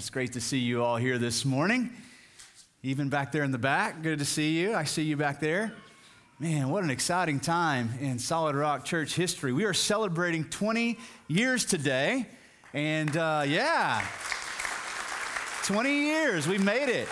It's great to see you all here this morning. Even back there in the back, good to see you. I see you back there. Man, what an exciting time in Solid Rock Church history. We are celebrating 20 years today. And uh, yeah, 20 years, we made it.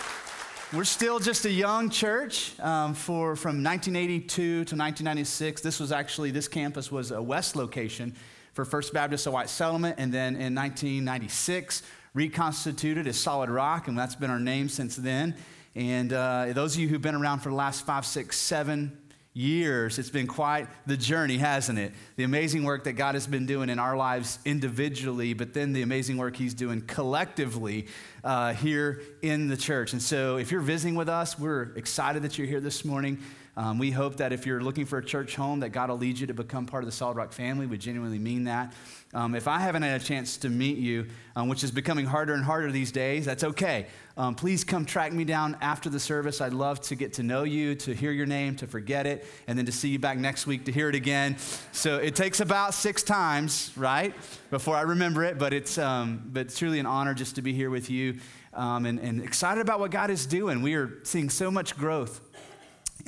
We're still just a young church um, for from 1982 to 1996. This was actually, this campus was a west location for First Baptist of White Settlement, and then in 1996, reconstituted as Solid Rock, and that's been our name since then. And uh, those of you who've been around for the last five, six, seven years, it's been quite the journey, hasn't it? The amazing work that God has been doing in our lives individually, but then the amazing work He's doing collectively uh, here in the church. And so, if you're visiting with us, we're excited that you're here this morning. Um, we hope that if you're looking for a church home, that God will lead you to become part of the Solid Rock family. We genuinely mean that. Um, if I haven't had a chance to meet you, um, which is becoming harder and harder these days, that's okay. Um, please come track me down after the service. I'd love to get to know you, to hear your name, to forget it, and then to see you back next week to hear it again. So it takes about six times, right, before I remember it. But it's um, but it's truly an honor just to be here with you, um, and, and excited about what God is doing. We are seeing so much growth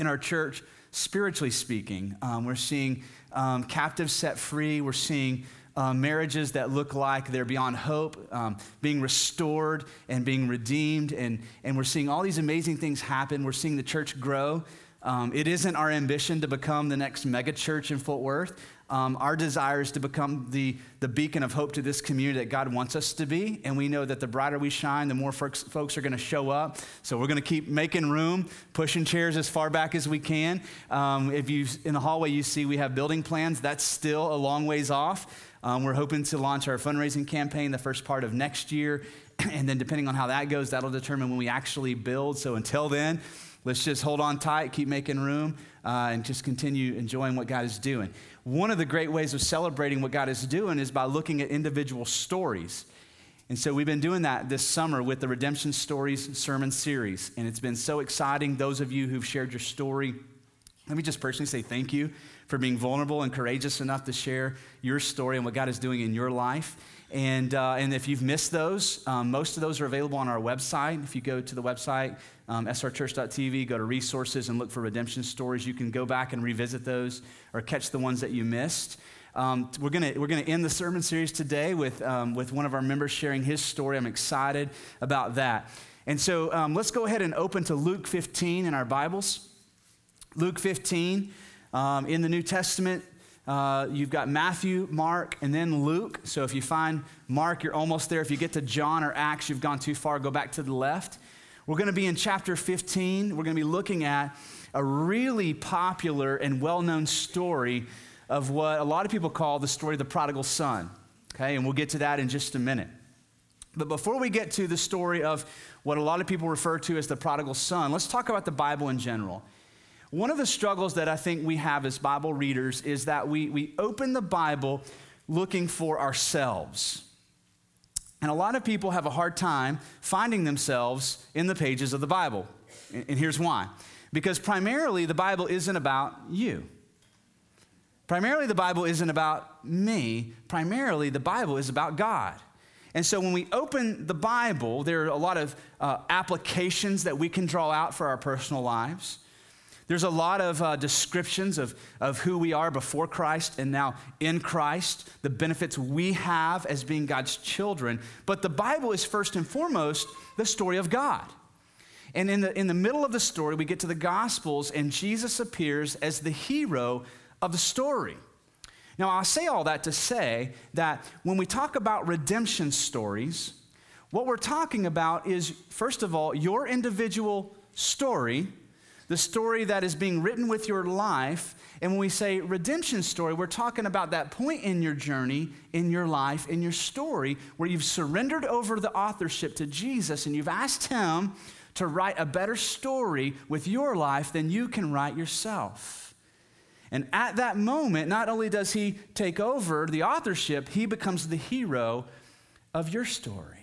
in our church, spiritually speaking. Um, we're seeing um, captives set free. We're seeing uh, marriages that look like they're beyond hope, um, being restored and being redeemed. And, and we're seeing all these amazing things happen. We're seeing the church grow. Um, it isn't our ambition to become the next mega church in Fort Worth. Um, our desire is to become the, the beacon of hope to this community that God wants us to be. And we know that the brighter we shine, the more folks, folks are going to show up. So we're going to keep making room, pushing chairs as far back as we can. Um, if you in the hallway you see we have building plans, that's still a long ways off. Um, we're hoping to launch our fundraising campaign the first part of next year. And then, depending on how that goes, that'll determine when we actually build. So, until then, let's just hold on tight, keep making room, uh, and just continue enjoying what God is doing. One of the great ways of celebrating what God is doing is by looking at individual stories. And so we've been doing that this summer with the Redemption Stories sermon series. And it's been so exciting. Those of you who've shared your story, let me just personally say thank you for being vulnerable and courageous enough to share your story and what God is doing in your life. And, uh, and if you've missed those, um, most of those are available on our website. If you go to the website, um, srchurch.tv, go to resources and look for redemption stories, you can go back and revisit those or catch the ones that you missed. Um, we're going we're gonna end the sermon series today with, um, with one of our members sharing his story. I'm excited about that. And so um, let's go ahead and open to Luke 15 in our Bibles. Luke 15. Um, in the New Testament, uh, you've got Matthew, Mark, and then Luke. So if you find Mark, you're almost there. If you get to John or Acts, you've gone too far, go back to the left. We're going to be in chapter 15. We're going to be looking at a really popular and well known story of what a lot of people call the story of the prodigal son. Okay, and we'll get to that in just a minute. But before we get to the story of what a lot of people refer to as the prodigal son, let's talk about the Bible in general. One of the struggles that I think we have as Bible readers is that we, we open the Bible looking for ourselves. And a lot of people have a hard time finding themselves in the pages of the Bible. And here's why because primarily the Bible isn't about you. Primarily the Bible isn't about me. Primarily the Bible is about God. And so when we open the Bible, there are a lot of uh, applications that we can draw out for our personal lives. There's a lot of uh, descriptions of, of who we are before Christ and now in Christ, the benefits we have as being God's children. But the Bible is first and foremost the story of God. And in the, in the middle of the story, we get to the Gospels, and Jesus appears as the hero of the story. Now, I say all that to say that when we talk about redemption stories, what we're talking about is, first of all, your individual story the story that is being written with your life. And when we say redemption story, we're talking about that point in your journey, in your life, in your story, where you've surrendered over the authorship to Jesus and you've asked Him to write a better story with your life than you can write yourself. And at that moment, not only does He take over the authorship, He becomes the hero of your story.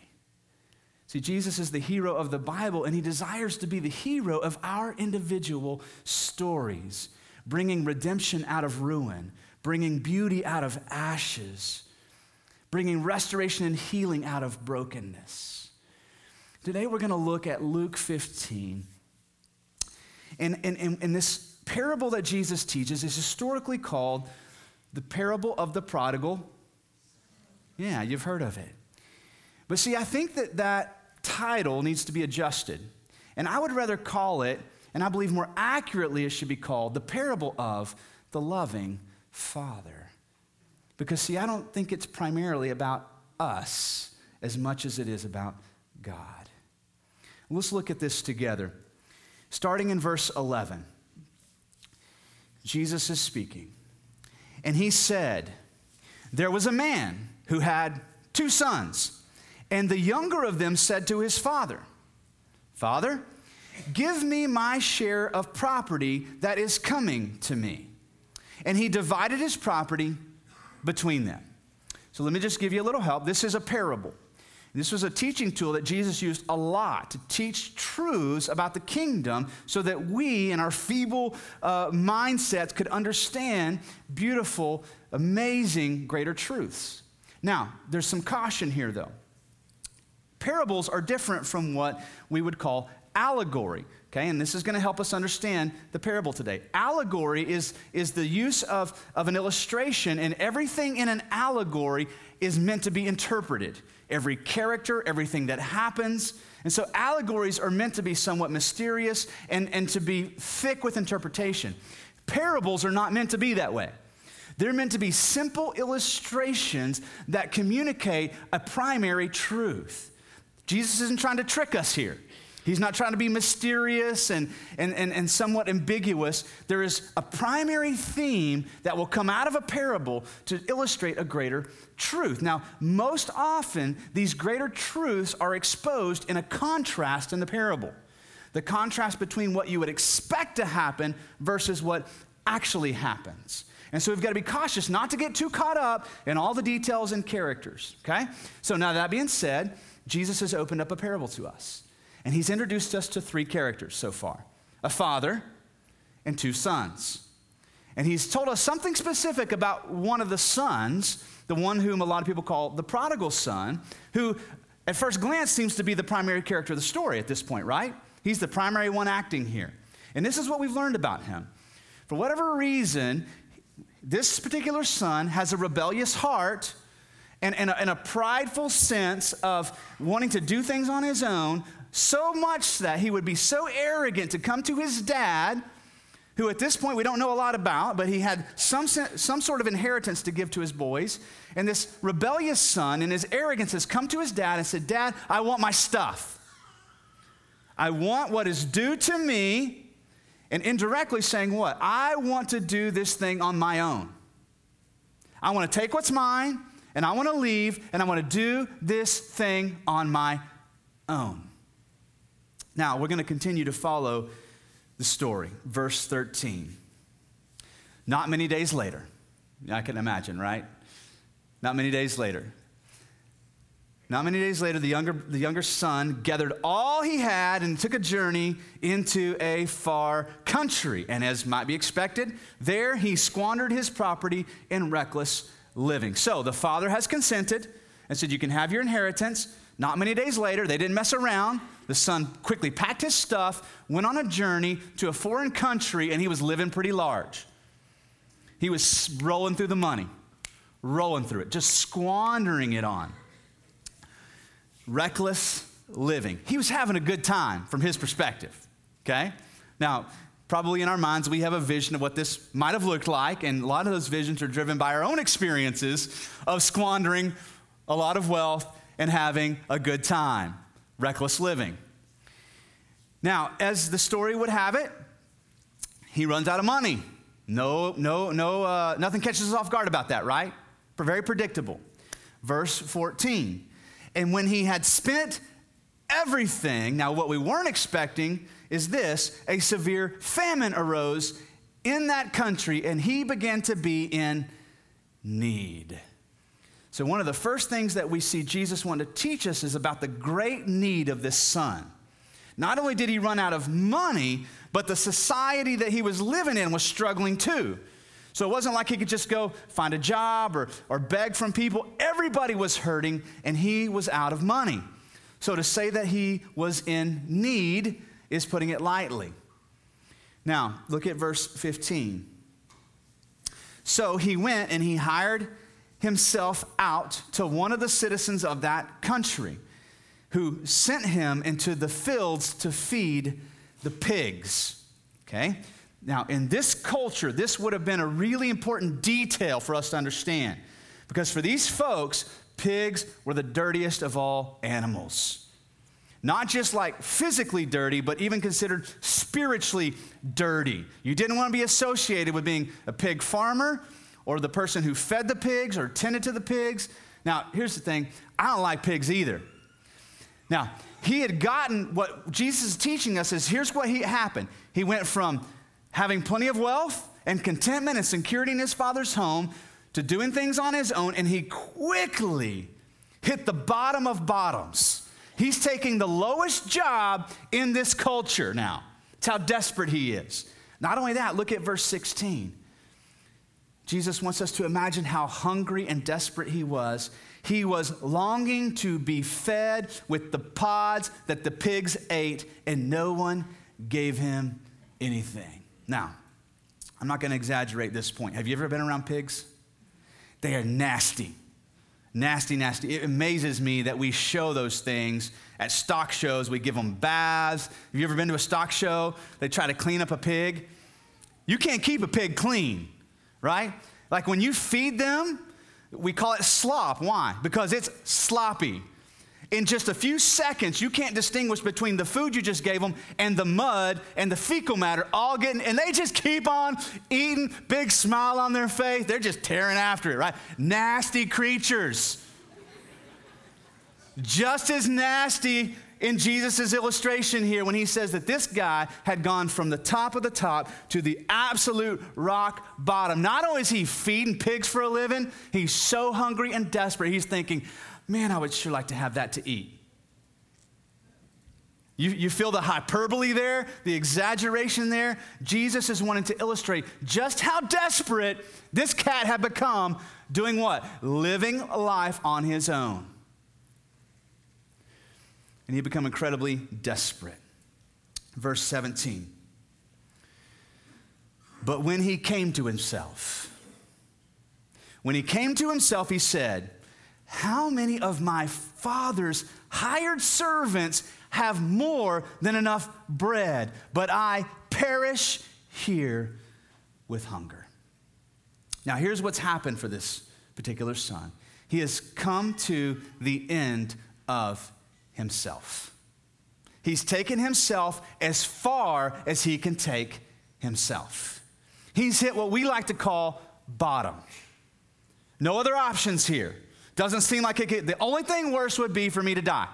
See, Jesus is the hero of the Bible, and he desires to be the hero of our individual stories, bringing redemption out of ruin, bringing beauty out of ashes, bringing restoration and healing out of brokenness. Today we're going to look at Luke 15. And, and, and, and this parable that Jesus teaches is historically called the parable of the prodigal. Yeah, you've heard of it. But see, I think that that title needs to be adjusted. And I would rather call it, and I believe more accurately it should be called, the parable of the loving Father. Because, see, I don't think it's primarily about us as much as it is about God. Let's look at this together. Starting in verse 11, Jesus is speaking. And he said, There was a man who had two sons, and the younger of them said to his father, Father, give me my share of property that is coming to me. And he divided his property between them. So let me just give you a little help. This is a parable. This was a teaching tool that Jesus used a lot to teach truths about the kingdom so that we, in our feeble uh, mindsets, could understand beautiful, amazing, greater truths. Now, there's some caution here, though. Parables are different from what we would call allegory. Okay, and this is going to help us understand the parable today. Allegory is, is the use of, of an illustration, and everything in an allegory is meant to be interpreted every character, everything that happens. And so allegories are meant to be somewhat mysterious and, and to be thick with interpretation. Parables are not meant to be that way. They're meant to be simple illustrations that communicate a primary truth. Jesus isn't trying to trick us here. He's not trying to be mysterious and, and, and, and somewhat ambiguous. There is a primary theme that will come out of a parable to illustrate a greater truth. Now, most often, these greater truths are exposed in a contrast in the parable. The contrast between what you would expect to happen versus what actually happens. And so we've got to be cautious not to get too caught up in all the details and characters, okay? So now that being said, Jesus has opened up a parable to us. And he's introduced us to three characters so far a father and two sons. And he's told us something specific about one of the sons, the one whom a lot of people call the prodigal son, who at first glance seems to be the primary character of the story at this point, right? He's the primary one acting here. And this is what we've learned about him. For whatever reason, this particular son has a rebellious heart and, and, a, and a prideful sense of wanting to do things on his own, so much that he would be so arrogant to come to his dad, who at this point we don't know a lot about, but he had some, some sort of inheritance to give to his boys. And this rebellious son, in his arrogance, has come to his dad and said, Dad, I want my stuff. I want what is due to me. And indirectly saying, What? I want to do this thing on my own. I want to take what's mine and I want to leave and I want to do this thing on my own. Now, we're going to continue to follow the story. Verse 13. Not many days later, I can imagine, right? Not many days later. Not many days later, the younger, the younger son gathered all he had and took a journey into a far country. And as might be expected, there he squandered his property in reckless living. So the father has consented and said, You can have your inheritance. Not many days later, they didn't mess around. The son quickly packed his stuff, went on a journey to a foreign country, and he was living pretty large. He was rolling through the money, rolling through it, just squandering it on. Reckless living. He was having a good time from his perspective, okay? Now, probably in our minds, we have a vision of what this might have looked like, and a lot of those visions are driven by our own experiences of squandering a lot of wealth and having a good time, reckless living. Now, as the story would have it, he runs out of money. No, no, no, uh, nothing catches us off guard about that, right? Very predictable. Verse 14. And when he had spent everything, now what we weren't expecting is this a severe famine arose in that country, and he began to be in need. So, one of the first things that we see Jesus want to teach us is about the great need of this son. Not only did he run out of money, but the society that he was living in was struggling too. So it wasn't like he could just go find a job or, or beg from people. Everybody was hurting, and he was out of money. So to say that he was in need is putting it lightly. Now, look at verse 15. So he went and he hired himself out to one of the citizens of that country who sent him into the fields to feed the pigs. Okay? Now, in this culture, this would have been a really important detail for us to understand. Because for these folks, pigs were the dirtiest of all animals. Not just like physically dirty, but even considered spiritually dirty. You didn't want to be associated with being a pig farmer or the person who fed the pigs or tended to the pigs. Now, here's the thing I don't like pigs either. Now, he had gotten what Jesus is teaching us is here's what he happened. He went from having plenty of wealth and contentment and security in his father's home to doing things on his own, and he quickly hit the bottom of bottoms. He's taking the lowest job in this culture now. It's how desperate he is. Not only that, look at verse 16. Jesus wants us to imagine how hungry and desperate he was. He was longing to be fed with the pods that the pigs ate, and no one gave him anything. Now, I'm not going to exaggerate this point. Have you ever been around pigs? They are nasty. Nasty, nasty. It amazes me that we show those things at stock shows. We give them baths. Have you ever been to a stock show? They try to clean up a pig. You can't keep a pig clean, right? Like when you feed them, we call it slop. Why? Because it's sloppy. In just a few seconds, you can't distinguish between the food you just gave them and the mud and the fecal matter all getting, and they just keep on eating, big smile on their face. They're just tearing after it, right? Nasty creatures. Just as nasty in Jesus' illustration here when he says that this guy had gone from the top of the top to the absolute rock bottom. Not only is he feeding pigs for a living, he's so hungry and desperate, he's thinking, man, I would sure like to have that to eat. You, you feel the hyperbole there, the exaggeration there? Jesus is wanting to illustrate just how desperate this cat had become doing what? Living life on his own and he become incredibly desperate. Verse 17. But when he came to himself, when he came to himself, he said, How many of my father's hired servants have more than enough bread, but I perish here with hunger? Now, here's what's happened for this particular son. He has come to the end of himself. He's taken himself as far as he can take himself. He's hit what we like to call bottom. No other options here. Doesn't seem like it could, the only thing worse would be for me to die.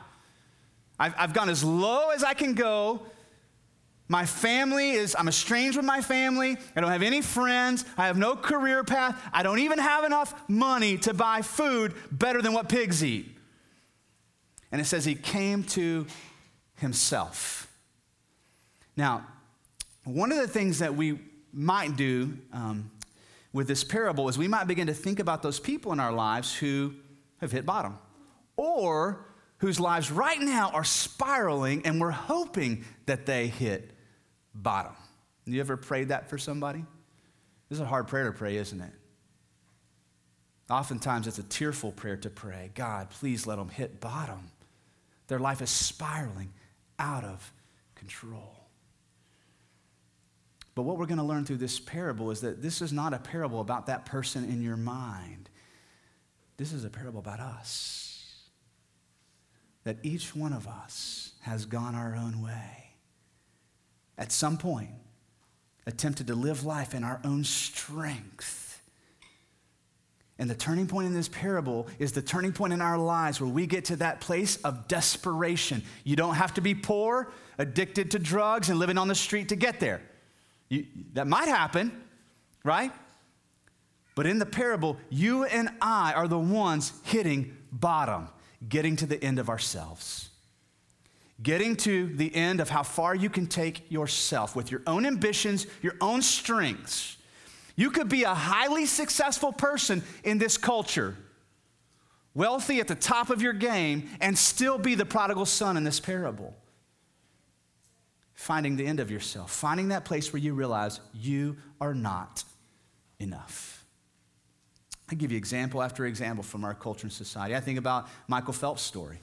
I've, I've gone as low as I can go. My family is, I'm estranged with my family. I don't have any friends. I have no career path. I don't even have enough money to buy food better than what pigs eat. And it says he came to himself. Now, one of the things that we might do um, with this parable is we might begin to think about those people in our lives who have hit bottom or whose lives right now are spiraling and we're hoping that they hit bottom. You ever prayed that for somebody? This is a hard prayer to pray, isn't it? Oftentimes it's a tearful prayer to pray God, please let them hit bottom. Their life is spiraling out of control. But what we're going to learn through this parable is that this is not a parable about that person in your mind. This is a parable about us. That each one of us has gone our own way. At some point, attempted to live life in our own strength and the turning point in this parable is the turning point in our lives where we get to that place of desperation. You don't have to be poor, addicted to drugs, and living on the street to get there. You, that might happen, right? But in the parable, you and I are the ones hitting bottom, getting to the end of ourselves. Getting to the end of how far you can take yourself with your own ambitions, your own strengths you could be a highly successful person in this culture, wealthy at the top of your game, and still be the prodigal son in this parable. Finding the end of yourself, finding that place where you realize you are not enough. I give you example after example from our culture and society. I think about Michael Phelps' story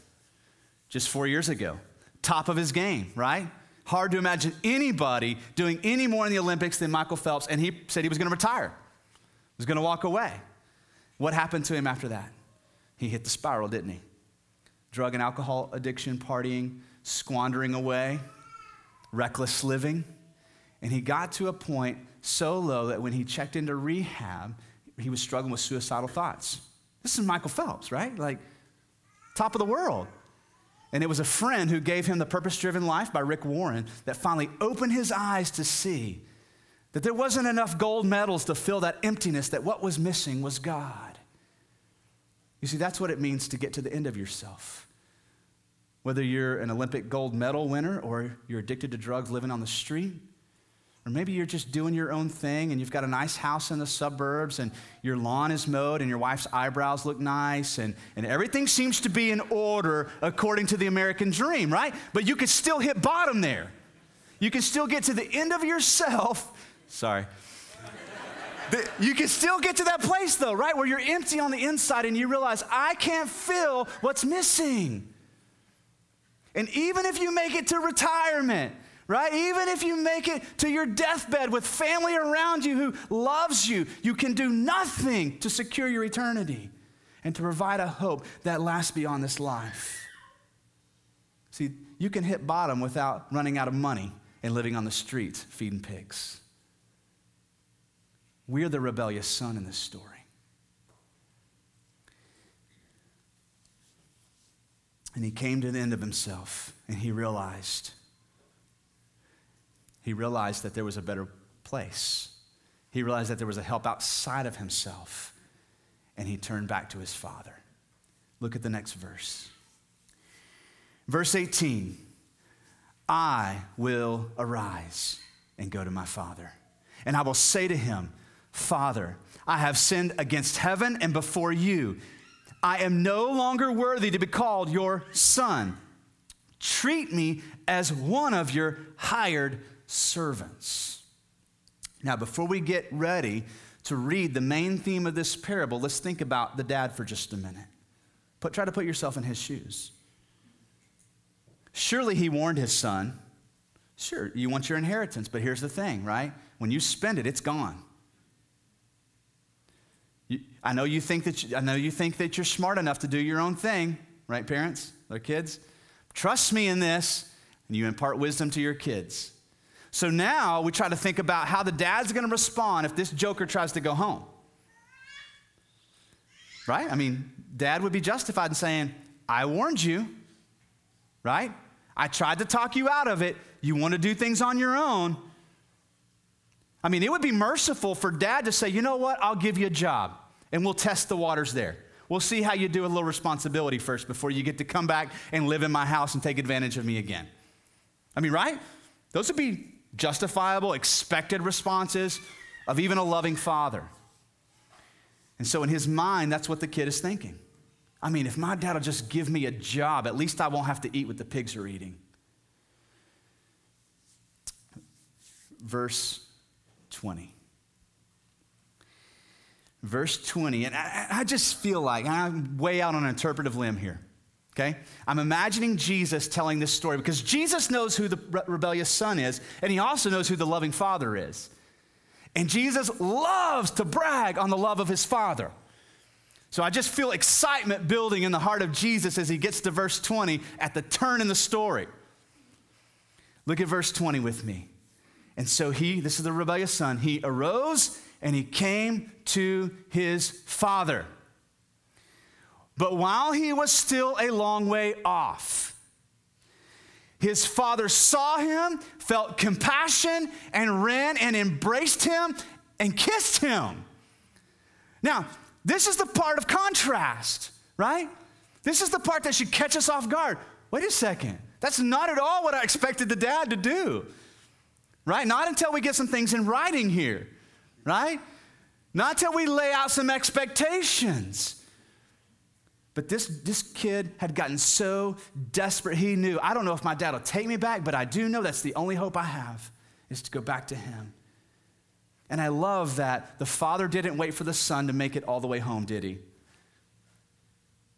just four years ago, top of his game, right? Hard to imagine anybody doing any more in the Olympics than Michael Phelps, and he said he was going to retire, was going to walk away. What happened to him after that? He hit the spiral, didn't he? Drug and alcohol addiction, partying, squandering away, reckless living. And he got to a point so low that when he checked into rehab, he was struggling with suicidal thoughts. This is Michael Phelps, right? Like, top of the world. And it was a friend who gave him The Purpose Driven Life by Rick Warren that finally opened his eyes to see that there wasn't enough gold medals to fill that emptiness, that what was missing was God. You see, that's what it means to get to the end of yourself. Whether you're an Olympic gold medal winner or you're addicted to drugs living on the street, or maybe you're just doing your own thing and you've got a nice house in the suburbs and your lawn is mowed and your wife's eyebrows look nice and, and everything seems to be in order according to the American dream, right? But you could still hit bottom there. You can still get to the end of yourself. Sorry you can still get to that place, though, right? Where you're empty on the inside and you realize, I can't fill what's missing. And even if you make it to retirement, right? Even if you make it to your deathbed with family around you who loves you, you can do nothing to secure your eternity and to provide a hope that lasts beyond this life. See, you can hit bottom without running out of money and living on the streets feeding pigs. We're the rebellious son in this story. And he came to the end of himself and he realized, he realized that there was a better place. He realized that there was a help outside of himself and he turned back to his father. Look at the next verse. Verse 18 I will arise and go to my father, and I will say to him, Father, I have sinned against heaven and before you. I am no longer worthy to be called your son. Treat me as one of your hired servants. Now, before we get ready to read the main theme of this parable, let's think about the dad for just a minute. Put, try to put yourself in his shoes. Surely he warned his son, Sure, you want your inheritance, but here's the thing, right? When you spend it, it's gone. I know you think that you, I know you think that you're smart enough to do your own thing, right, parents, their kids? Trust me in this, and you impart wisdom to your kids. So now we try to think about how the dad's going to respond if this joker tries to go home. Right? I mean, dad would be justified in saying, I warned you, right? I tried to talk you out of it. You want to do things on your own. I mean, it would be merciful for dad to say, you know what, I'll give you a job and we'll test the waters there. We'll see how you do a little responsibility first before you get to come back and live in my house and take advantage of me again. I mean, right? Those would be justifiable, expected responses of even a loving father. And so, in his mind, that's what the kid is thinking. I mean, if my dad will just give me a job, at least I won't have to eat what the pigs are eating. Verse 20 verse 20. And I, I just feel like I'm way out on an interpretive limb here. Okay? I'm imagining Jesus telling this story because Jesus knows who the re- rebellious son is, and he also knows who the loving father is. And Jesus loves to brag on the love of his father. So I just feel excitement building in the heart of Jesus as he gets to verse 20 at the turn in the story. Look at verse 20 with me. And so he, this is the rebellious son, he arose and he came to his father. But while he was still a long way off, his father saw him, felt compassion, and ran and embraced him and kissed him. Now, this is the part of contrast, right? This is the part that should catch us off guard. Wait a second. That's not at all what I expected the dad to do, right? Not until we get some things in writing here right? Not until we lay out some expectations. But this, this kid had gotten so desperate, he knew, I don't know if my dad will take me back, but I do know that's the only hope I have is to go back to him. And I love that the father didn't wait for the son to make it all the way home, did he?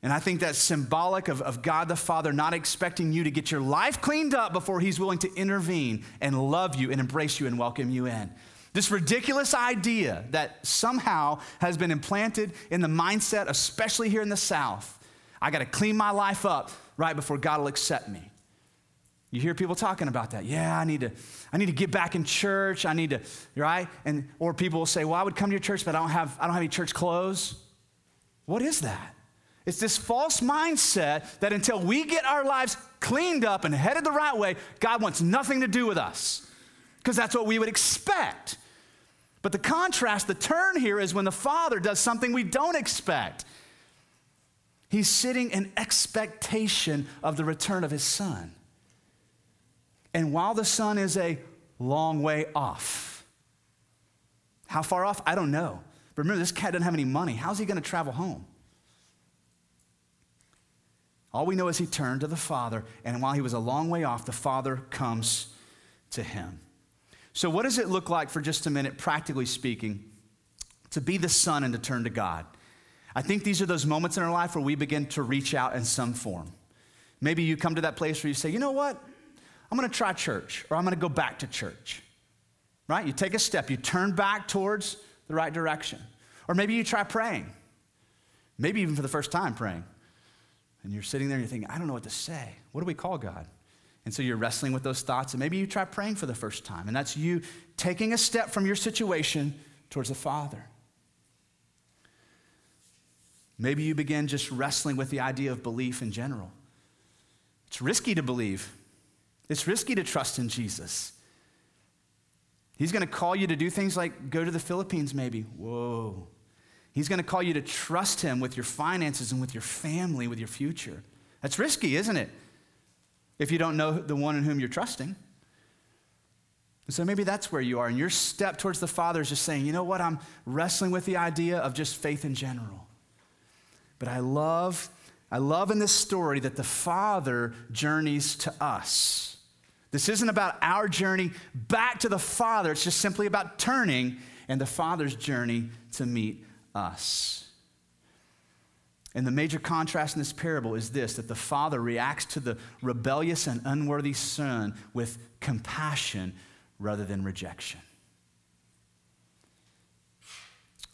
And I think that's symbolic of, of God the Father not expecting you to get your life cleaned up before He's willing to intervene and love you and embrace you and welcome you in. This ridiculous idea that somehow has been implanted in the mindset, especially here in the South. I got to clean my life up right before God will accept me. You hear people talking about that. Yeah, I need to, I need to get back in church. I need to, right? And or people will say, "Well, I would come to your church, but I don't have, I don't have any church clothes." What is that? It's this false mindset that until we get our lives cleaned up and headed the right way, God wants nothing to do with us. Because that's what we would expect. But the contrast, the turn here is when the Father does something we don't expect. He's sitting in expectation of the return of his Son. And while the Son is a long way off, how far off? I don't know. But remember, this cat doesn't have any money. How's he going to travel home? All we know is he turned to the Father, and while he was a long way off, the Father comes to him. So, what does it look like for just a minute, practically speaking, to be the Son and to turn to God? I think these are those moments in our life where we begin to reach out in some form. Maybe you come to that place where you say, you know what? I'm going to try church, or I'm going to go back to church. Right? You take a step, you turn back towards the right direction. Or maybe you try praying. Maybe even for the first time praying. And you're sitting there and you're thinking, I don't know what to say. What do we call God? And so you're wrestling with those thoughts, and maybe you try praying for the first time. And that's you taking a step from your situation towards the Father. Maybe you begin just wrestling with the idea of belief in general. It's risky to believe, it's risky to trust in Jesus. He's going to call you to do things like go to the Philippines, maybe. Whoa. He's going to call you to trust Him with your finances and with your family, with your future. That's risky, isn't it? If you don't know the one in whom you're trusting. And so maybe that's where you are. And your step towards the Father is just saying, you know what? I'm wrestling with the idea of just faith in general. But I love, I love in this story that the Father journeys to us. This isn't about our journey back to the Father, it's just simply about turning and the Father's journey to meet us. And the major contrast in this parable is this that the father reacts to the rebellious and unworthy son with compassion rather than rejection.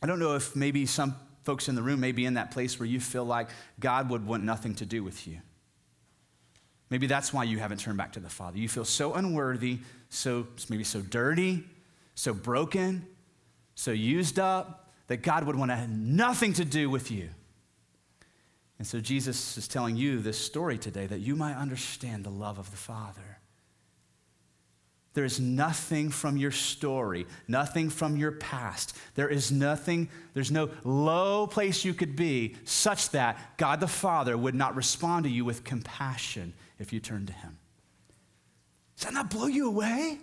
I don't know if maybe some folks in the room may be in that place where you feel like God would want nothing to do with you. Maybe that's why you haven't turned back to the Father. You feel so unworthy, so maybe so dirty, so broken, so used up, that God would want to have nothing to do with you. And so Jesus is telling you this story today that you might understand the love of the Father. There is nothing from your story, nothing from your past. There is nothing, there's no low place you could be such that God the Father would not respond to you with compassion if you turn to Him. Does that not blow you away?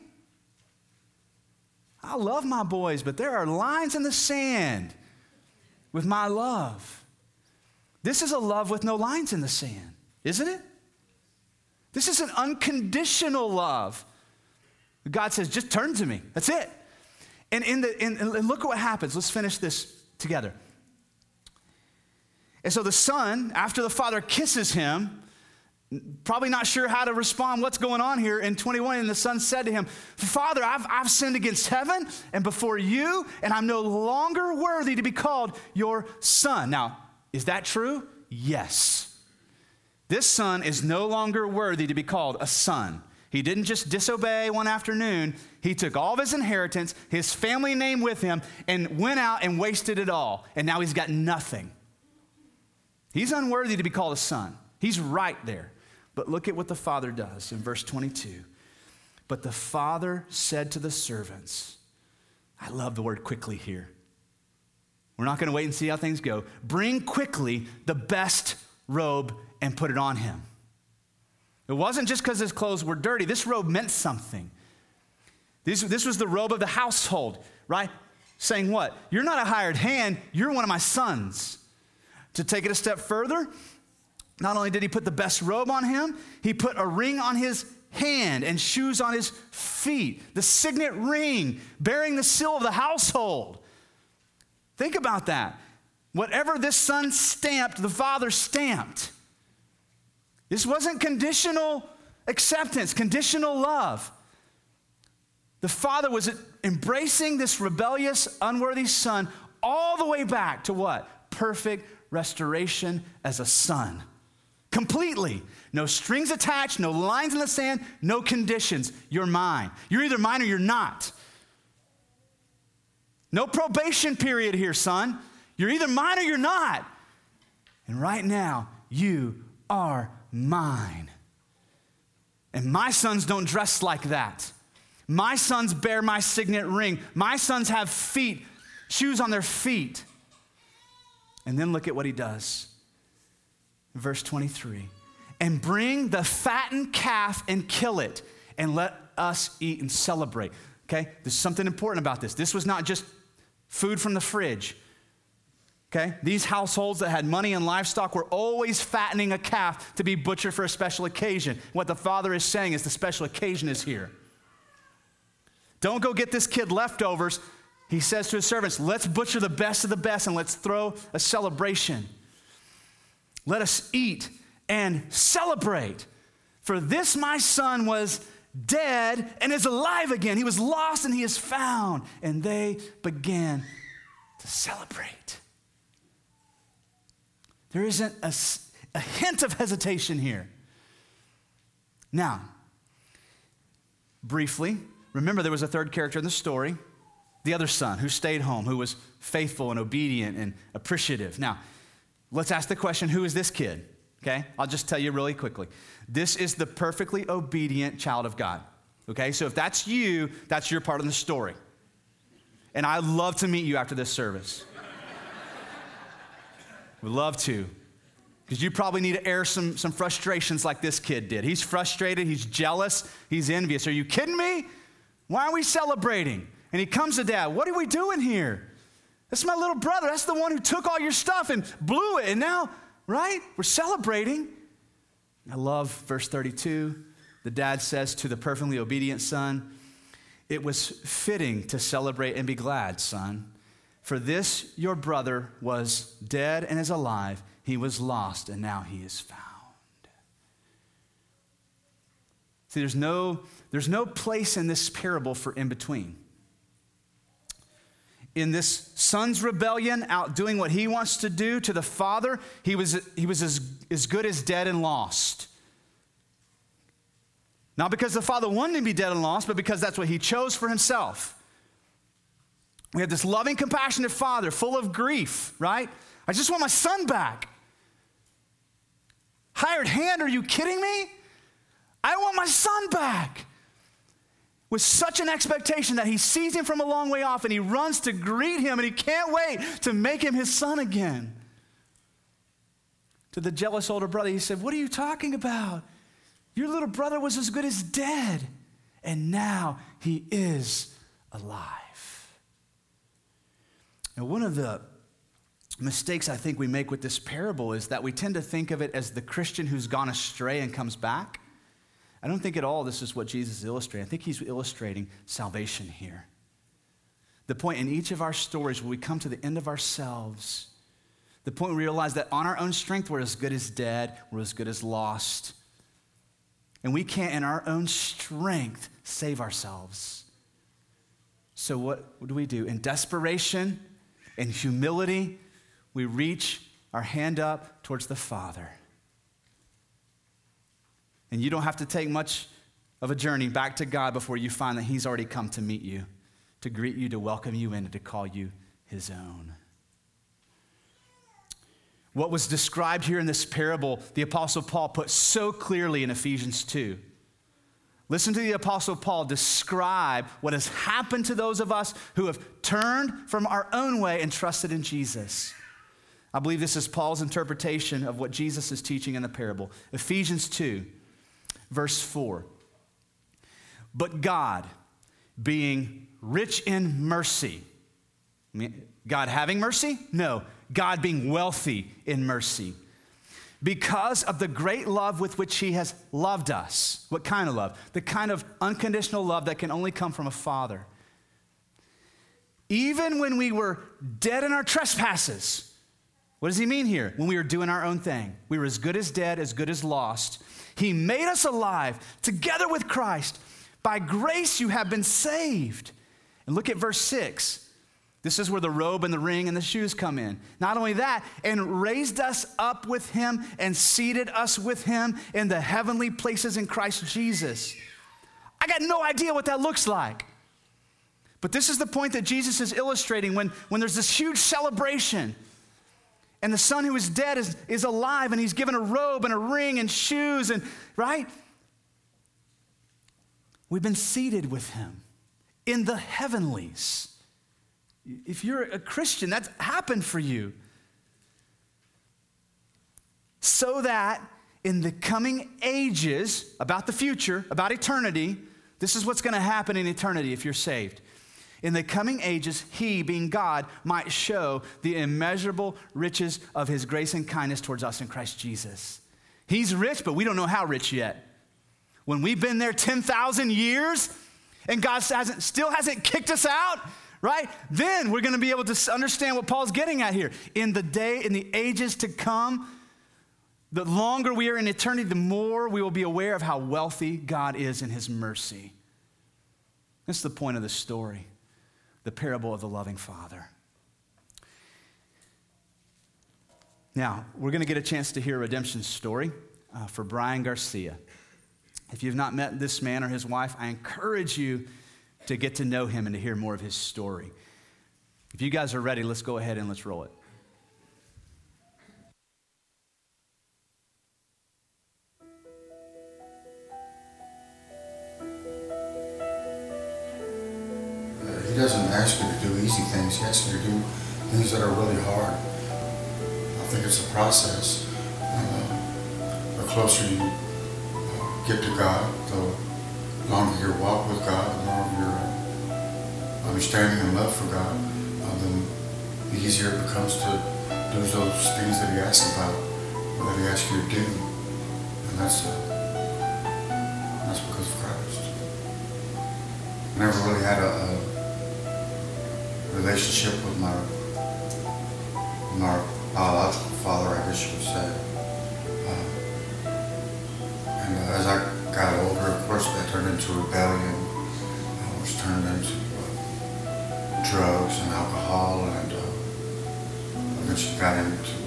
I love my boys, but there are lines in the sand with my love. This is a love with no lines in the sand, isn't it? This is an unconditional love. God says, just turn to me. That's it. And, in the, in, and look at what happens. Let's finish this together. And so the son, after the father kisses him, probably not sure how to respond. What's going on here? In 21, and the son said to him, Father, I've, I've sinned against heaven and before you, and I'm no longer worthy to be called your son. Now, is that true? Yes. This son is no longer worthy to be called a son. He didn't just disobey one afternoon. He took all of his inheritance, his family name with him, and went out and wasted it all. And now he's got nothing. He's unworthy to be called a son. He's right there. But look at what the father does in verse 22. But the father said to the servants, I love the word quickly here. We're not going to wait and see how things go. Bring quickly the best robe and put it on him. It wasn't just because his clothes were dirty, this robe meant something. This, this was the robe of the household, right? Saying what? You're not a hired hand, you're one of my sons. To take it a step further, not only did he put the best robe on him, he put a ring on his hand and shoes on his feet, the signet ring bearing the seal of the household. Think about that. Whatever this son stamped, the father stamped. This wasn't conditional acceptance, conditional love. The father was embracing this rebellious, unworthy son all the way back to what? Perfect restoration as a son. Completely. No strings attached, no lines in the sand, no conditions. You're mine. You're either mine or you're not. No probation period here, son. You're either mine or you're not. And right now, you are mine. And my sons don't dress like that. My sons bear my signet ring. My sons have feet, shoes on their feet. And then look at what he does. Verse 23 and bring the fattened calf and kill it, and let us eat and celebrate. Okay? There's something important about this. This was not just food from the fridge. Okay? These households that had money and livestock were always fattening a calf to be butchered for a special occasion. What the father is saying is the special occasion is here. Don't go get this kid leftovers. He says to his servants, Let's butcher the best of the best and let's throw a celebration. Let us eat and celebrate. For this my son was dead and is alive again. He was lost and he is found. And they began to celebrate. There isn't a, a hint of hesitation here. Now, briefly, remember there was a third character in the story the other son who stayed home, who was faithful and obedient and appreciative. Now, let's ask the question who is this kid? Okay, I'll just tell you really quickly. This is the perfectly obedient child of God. Okay, so if that's you, that's your part of the story. And I'd love to meet you after this service. Would love to. Because you probably need to air some, some frustrations like this kid did. He's frustrated, he's jealous, he's envious. Are you kidding me? Why are we celebrating? And he comes to dad, What are we doing here? That's my little brother. That's the one who took all your stuff and blew it. And now, right? We're celebrating. I love verse 32. The dad says to the perfectly obedient son, It was fitting to celebrate and be glad, son. For this your brother was dead and is alive. He was lost and now he is found. See, there's no, there's no place in this parable for in between in this son's rebellion, out doing what he wants to do to the father, he was, he was as, as good as dead and lost. Not because the father wanted to be dead and lost, but because that's what he chose for himself. We have this loving, compassionate father full of grief, right? I just want my son back. Hired hand, are you kidding me? I want my son back with such an expectation that he sees him from a long way off and he runs to greet him and he can't wait to make him his son again. To the jealous older brother, he said, What are you talking about? Your little brother was as good as dead, and now he is alive. Now, one of the mistakes I think we make with this parable is that we tend to think of it as the Christian who's gone astray and comes back. I don't think at all this is what Jesus is illustrating. I think he's illustrating salvation here. The point in each of our stories where we come to the end of ourselves, the point we realize that on our own strength, we're as good as dead, we're as good as lost. And we can't, in our own strength, save ourselves. So, what do we do? In desperation, in humility, we reach our hand up towards the Father. And you don't have to take much of a journey back to God before you find that He's already come to meet you, to greet you, to welcome you in, and to call you His own. What was described here in this parable, the Apostle Paul put so clearly in Ephesians 2. Listen to the Apostle Paul describe what has happened to those of us who have turned from our own way and trusted in Jesus. I believe this is Paul's interpretation of what Jesus is teaching in the parable. Ephesians 2, verse 4. But God, being rich in mercy, God having mercy? No, God being wealthy in mercy. Because of the great love with which He has loved us. What kind of love? The kind of unconditional love that can only come from a father. Even when we were dead in our trespasses, what does he mean here? When we were doing our own thing, we were as good as dead, as good as lost. He made us alive together with Christ. By grace you have been saved. And look at verse 6. This is where the robe and the ring and the shoes come in. Not only that, and raised us up with him and seated us with him in the heavenly places in Christ Jesus. I got no idea what that looks like. But this is the point that Jesus is illustrating when, when there's this huge celebration and the son who is dead is, is alive and he's given a robe and a ring and shoes and right? We've been seated with him in the heavenlies. If you're a christian that's happened for you. So that in the coming ages about the future about eternity this is what's going to happen in eternity if you're saved in the coming ages, he, being God, might show the immeasurable riches of his grace and kindness towards us in Christ Jesus. He's rich, but we don't know how rich yet. When we've been there 10,000 years and God hasn't, still hasn't kicked us out, right? Then we're going to be able to understand what Paul's getting at here. In the day, in the ages to come, the longer we are in eternity, the more we will be aware of how wealthy God is in his mercy. That's the point of the story the parable of the loving father. Now, we're going to get a chance to hear a redemption story uh, for Brian Garcia. If you've not met this man or his wife, I encourage you to get to know him and to hear more of his story. If you guys are ready, let's go ahead and let's roll it. Things. You do things that are really hard. I think it's a process. And, uh, the closer you uh, get to God, the longer your walk with God, the longer your uh, understanding and love for God, uh, the easier it becomes to do those things that He asks about, or that He asks you to do. And that's, uh, that's because of Christ. I never really had a, a relationship with my my biological father, I guess you would say. Uh, and uh, as I got older, of course, that turned into rebellion. I was turned into uh, drugs and alcohol, and uh, eventually got into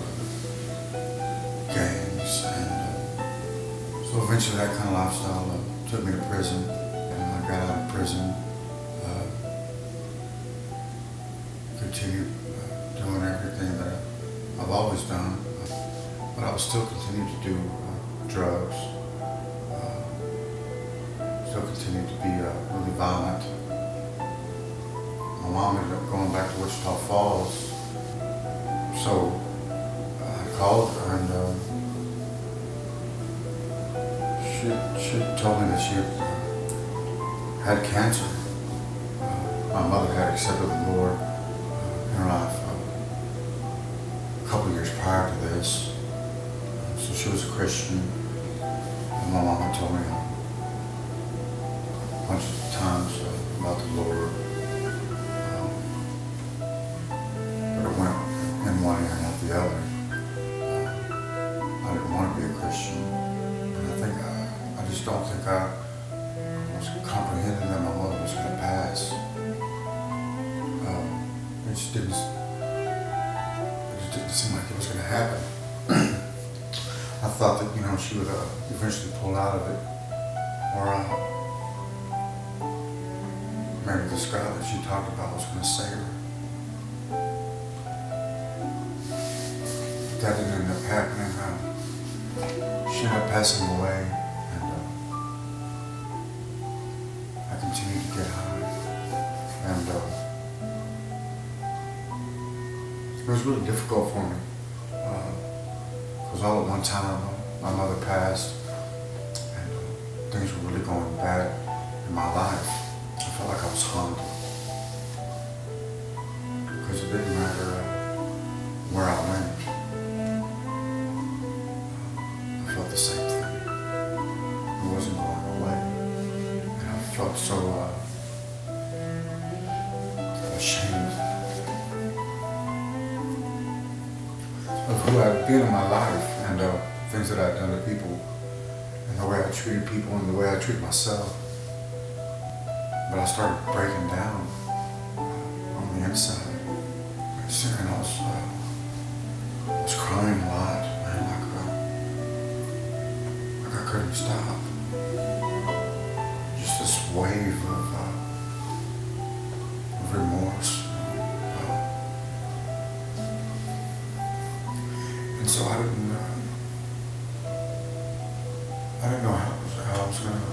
uh, gangs. And uh, so eventually, that kind of lifestyle took me to prison. And I got out of prison. Continue uh, doing everything that I've always done, uh, but I would still continue to do uh, drugs, uh, still continue to be uh, really violent. My mom ended up going back to Wichita Falls, so I called her and she, she told me that she had cancer. my mother had accepted the Lord So she was a Christian. And my mama told me a bunch of times about the Lord. Um, but it went in one ear and out the other. Uh, I didn't want to be a Christian. And I think I, I just don't think I was comprehending that my mother was going to pass just didn't, it just didn't seem like it was going to happen. I thought that, you know, she would uh, eventually pull out of it or uh, marry this guy that she talked about was going to save her. That didn't end up happening. Uh, she ended up passing away, and uh, I continued to get high. And it was really difficult for me. Because uh, all at one time my mother passed and uh, things were really going bad in my life. I felt like I was haunted because it didn't matter uh, where I went, been in my life and uh, things that I've done to people and the way I treated people and the way I treated myself. But I started breaking down uh, on the inside. And I was, uh, I was crying a lot, man, like, uh, like I couldn't stop. Just this wave of, so I didn't, uh, I didn't know how, how I was gonna,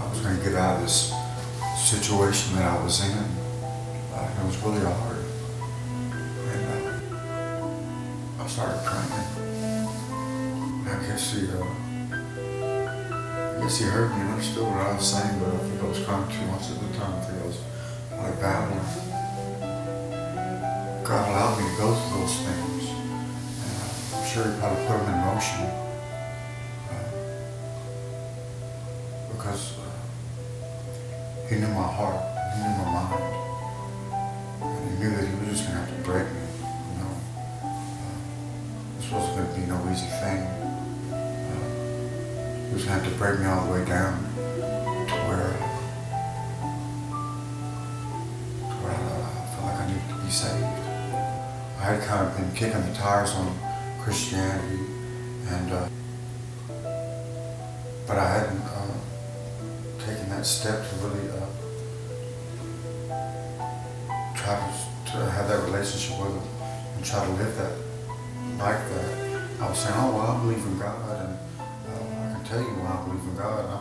I was gonna get out of this situation that I was in. It was really hard. And uh, I started crying. I guess he, uh, I guess he heard me and understood what I was saying, but I think I was crying too much at the time. I think I was like babbling. God allowed me to go through those things. Uh, I'm sure he probably put them in motion. Uh, because uh, he knew my heart, he knew my mind. And he knew that he was just going to have to break me, you know. Uh, this wasn't going to be no easy thing. Uh, he was going to have to break me all the way down had kind of been kicking the tires on Christianity, and uh, but I hadn't uh, taken that step to really uh, try to, to have that relationship with Him and try to live that like that. I was saying, oh well, I believe in God, and uh, I can tell you why I believe in God.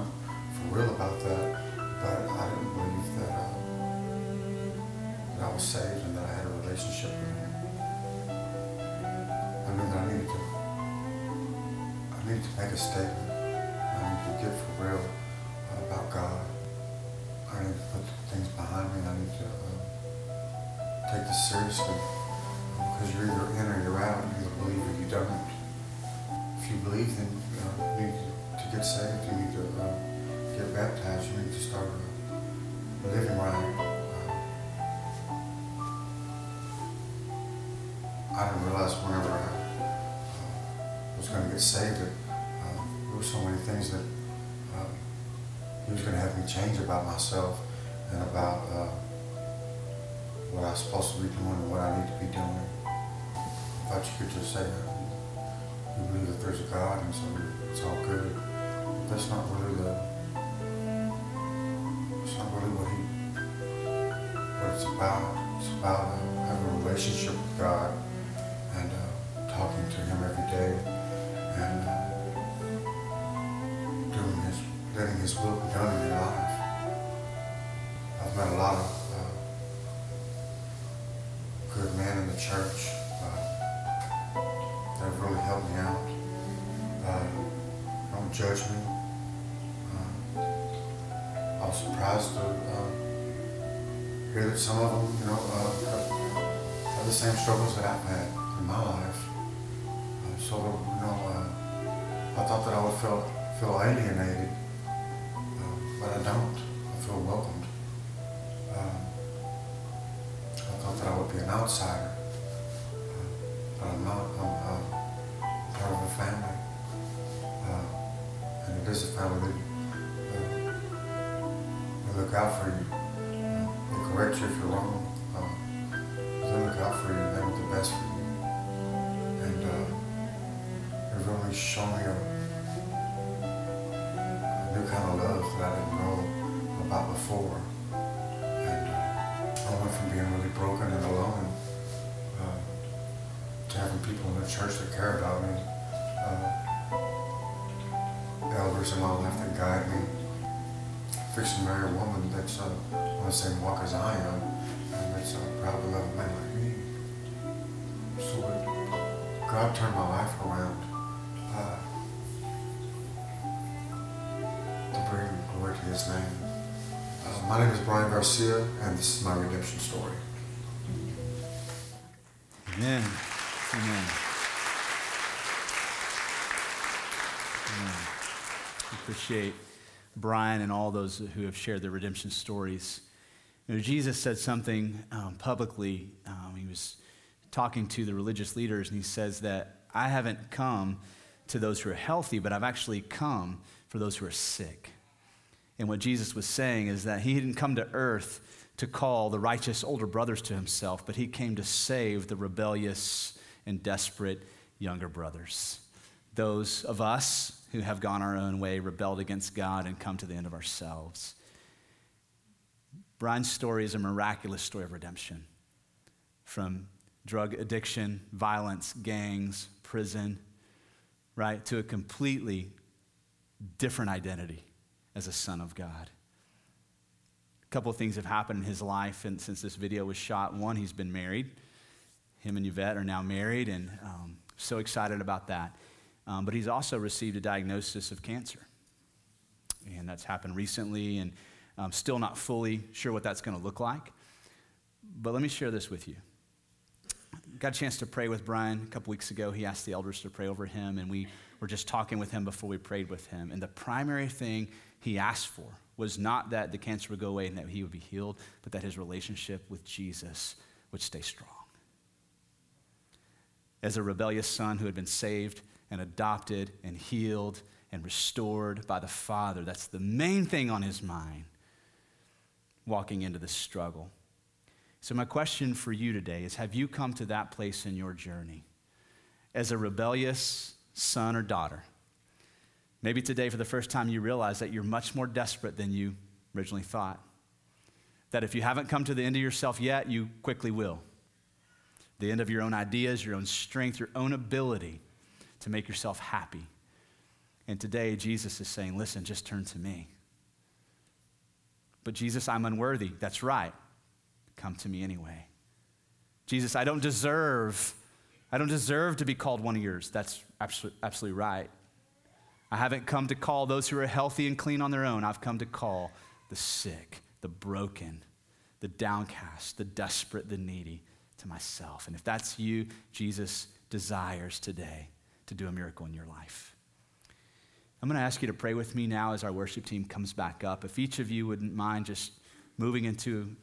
I needed to make a statement. I need to get for real about God. I need to put things behind me. I need to uh, take this seriously. Because you're either in or you're out. You either believe or you don't. If you believe, then uh, you need to get saved. You need to uh, get baptized. You need to start uh, living right. I didn't realize whenever I uh, was going to get saved uh, so many things that uh, he was going to have me change about myself and about uh, what I was supposed to be doing and what I need to be doing. I thought you could just say that you believe that there's a God and so it's all good. But that's not really the. It's not really what he. What it's about. It's about uh, having a relationship with God and uh, talking to Him every day and letting His will be done in your life. I've met a lot of uh, good men in the church uh, that have really helped me out. Uh, don't judge me. Uh, I was surprised to uh, hear that some of them, you know, uh, have, the same struggles that I've had in my life. So, you know, I thought that I would feel, feel alienated, I don't. I feel welcomed. Um, I thought that I would be an outsider, uh, but I'm not. I'm, I'm part of a family. Uh, and it is a family they look out for you. They correct you if you're wrong. Love that I didn't know about before. And uh, I went from being really broken and alone uh, to having people in the church that care about me, uh, elders in my life that guide me. Fixing to marry a woman that's uh, on the same walk as I am, and that's uh, proud to love a man like me. So God turned my life around my name is Brian Garcia, and this is my redemption story. Amen. Amen. Amen. Appreciate Brian and all those who have shared their redemption stories. You know, Jesus said something um, publicly. Um, he was talking to the religious leaders, and he says that I haven't come to those who are healthy, but I've actually come for those who are sick. And what Jesus was saying is that he didn't come to earth to call the righteous older brothers to himself, but he came to save the rebellious and desperate younger brothers. Those of us who have gone our own way, rebelled against God, and come to the end of ourselves. Brian's story is a miraculous story of redemption from drug addiction, violence, gangs, prison, right, to a completely different identity as a son of God. A couple of things have happened in his life and since this video was shot. One, he's been married. Him and Yvette are now married, and um, so excited about that. Um, but he's also received a diagnosis of cancer. And that's happened recently, and I'm still not fully sure what that's going to look like. But let me share this with you. Got a chance to pray with Brian a couple weeks ago. He asked the elders to pray over him, and we were just talking with him before we prayed with him. And the primary thing he asked for was not that the cancer would go away and that he would be healed, but that his relationship with Jesus would stay strong. As a rebellious son who had been saved and adopted and healed and restored by the Father, that's the main thing on his mind walking into this struggle. So, my question for you today is Have you come to that place in your journey as a rebellious son or daughter? Maybe today, for the first time, you realize that you're much more desperate than you originally thought. That if you haven't come to the end of yourself yet, you quickly will. The end of your own ideas, your own strength, your own ability to make yourself happy. And today, Jesus is saying, Listen, just turn to me. But Jesus, I'm unworthy. That's right. Come to me anyway. Jesus, I don't deserve, I don't deserve to be called one of yours. That's absolutely, right. I haven't come to call those who are healthy and clean on their own. I've come to call the sick, the broken, the downcast, the desperate, the needy to myself. And if that's you, Jesus desires today to do a miracle in your life. I'm going to ask you to pray with me now as our worship team comes back up. If each of you wouldn't mind just moving into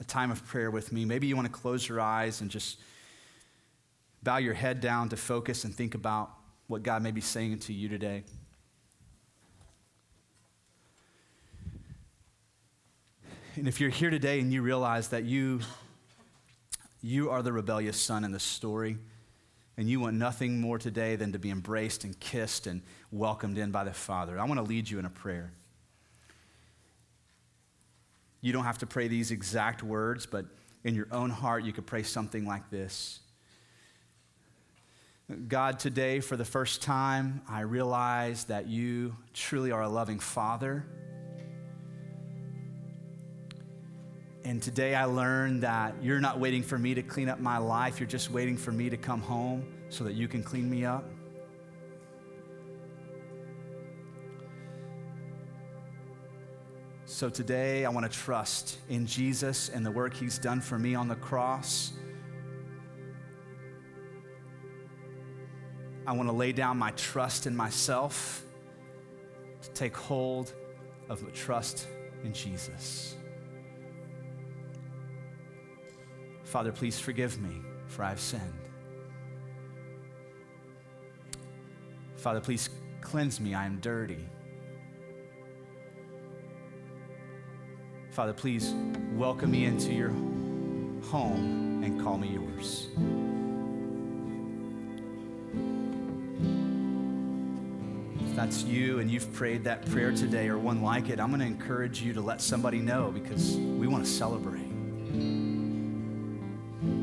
a time of prayer with me, maybe you want to close your eyes and just bow your head down to focus and think about what God may be saying to you today. And if you're here today and you realize that you, you are the rebellious son in the story, and you want nothing more today than to be embraced and kissed and welcomed in by the Father, I want to lead you in a prayer. You don't have to pray these exact words, but in your own heart, you could pray something like this God, today, for the first time, I realize that you truly are a loving Father. And today I learned that you're not waiting for me to clean up my life, you're just waiting for me to come home so that you can clean me up. So today I want to trust in Jesus and the work he's done for me on the cross. I want to lay down my trust in myself to take hold of the trust in Jesus. Father, please forgive me, for I've sinned. Father, please cleanse me, I am dirty. Father, please welcome me into your home and call me yours. That's you and you've prayed that prayer today or one like it, I'm going to encourage you to let somebody know because we want to celebrate.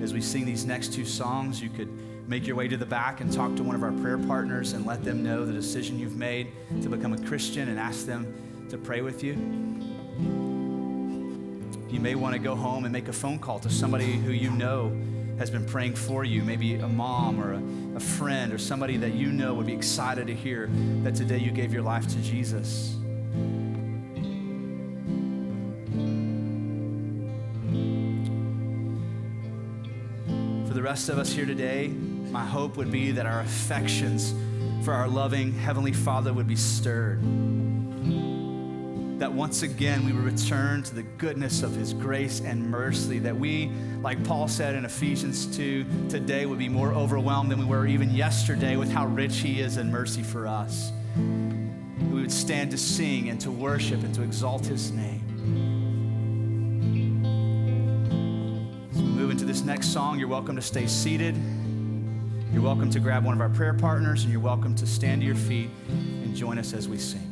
As we sing these next two songs, you could make your way to the back and talk to one of our prayer partners and let them know the decision you've made to become a Christian and ask them to pray with you. You may want to go home and make a phone call to somebody who you know has been praying for you, maybe a mom or a, a friend or somebody that you know would be excited to hear that today you gave your life to Jesus. For the rest of us here today, my hope would be that our affections for our loving Heavenly Father would be stirred. That once again we would return to the goodness of His grace and mercy. That we, like Paul said in Ephesians 2, today would be more overwhelmed than we were even yesterday with how rich He is in mercy for us. We would stand to sing and to worship and to exalt His name. As we move into this next song, you're welcome to stay seated. You're welcome to grab one of our prayer partners, and you're welcome to stand to your feet and join us as we sing.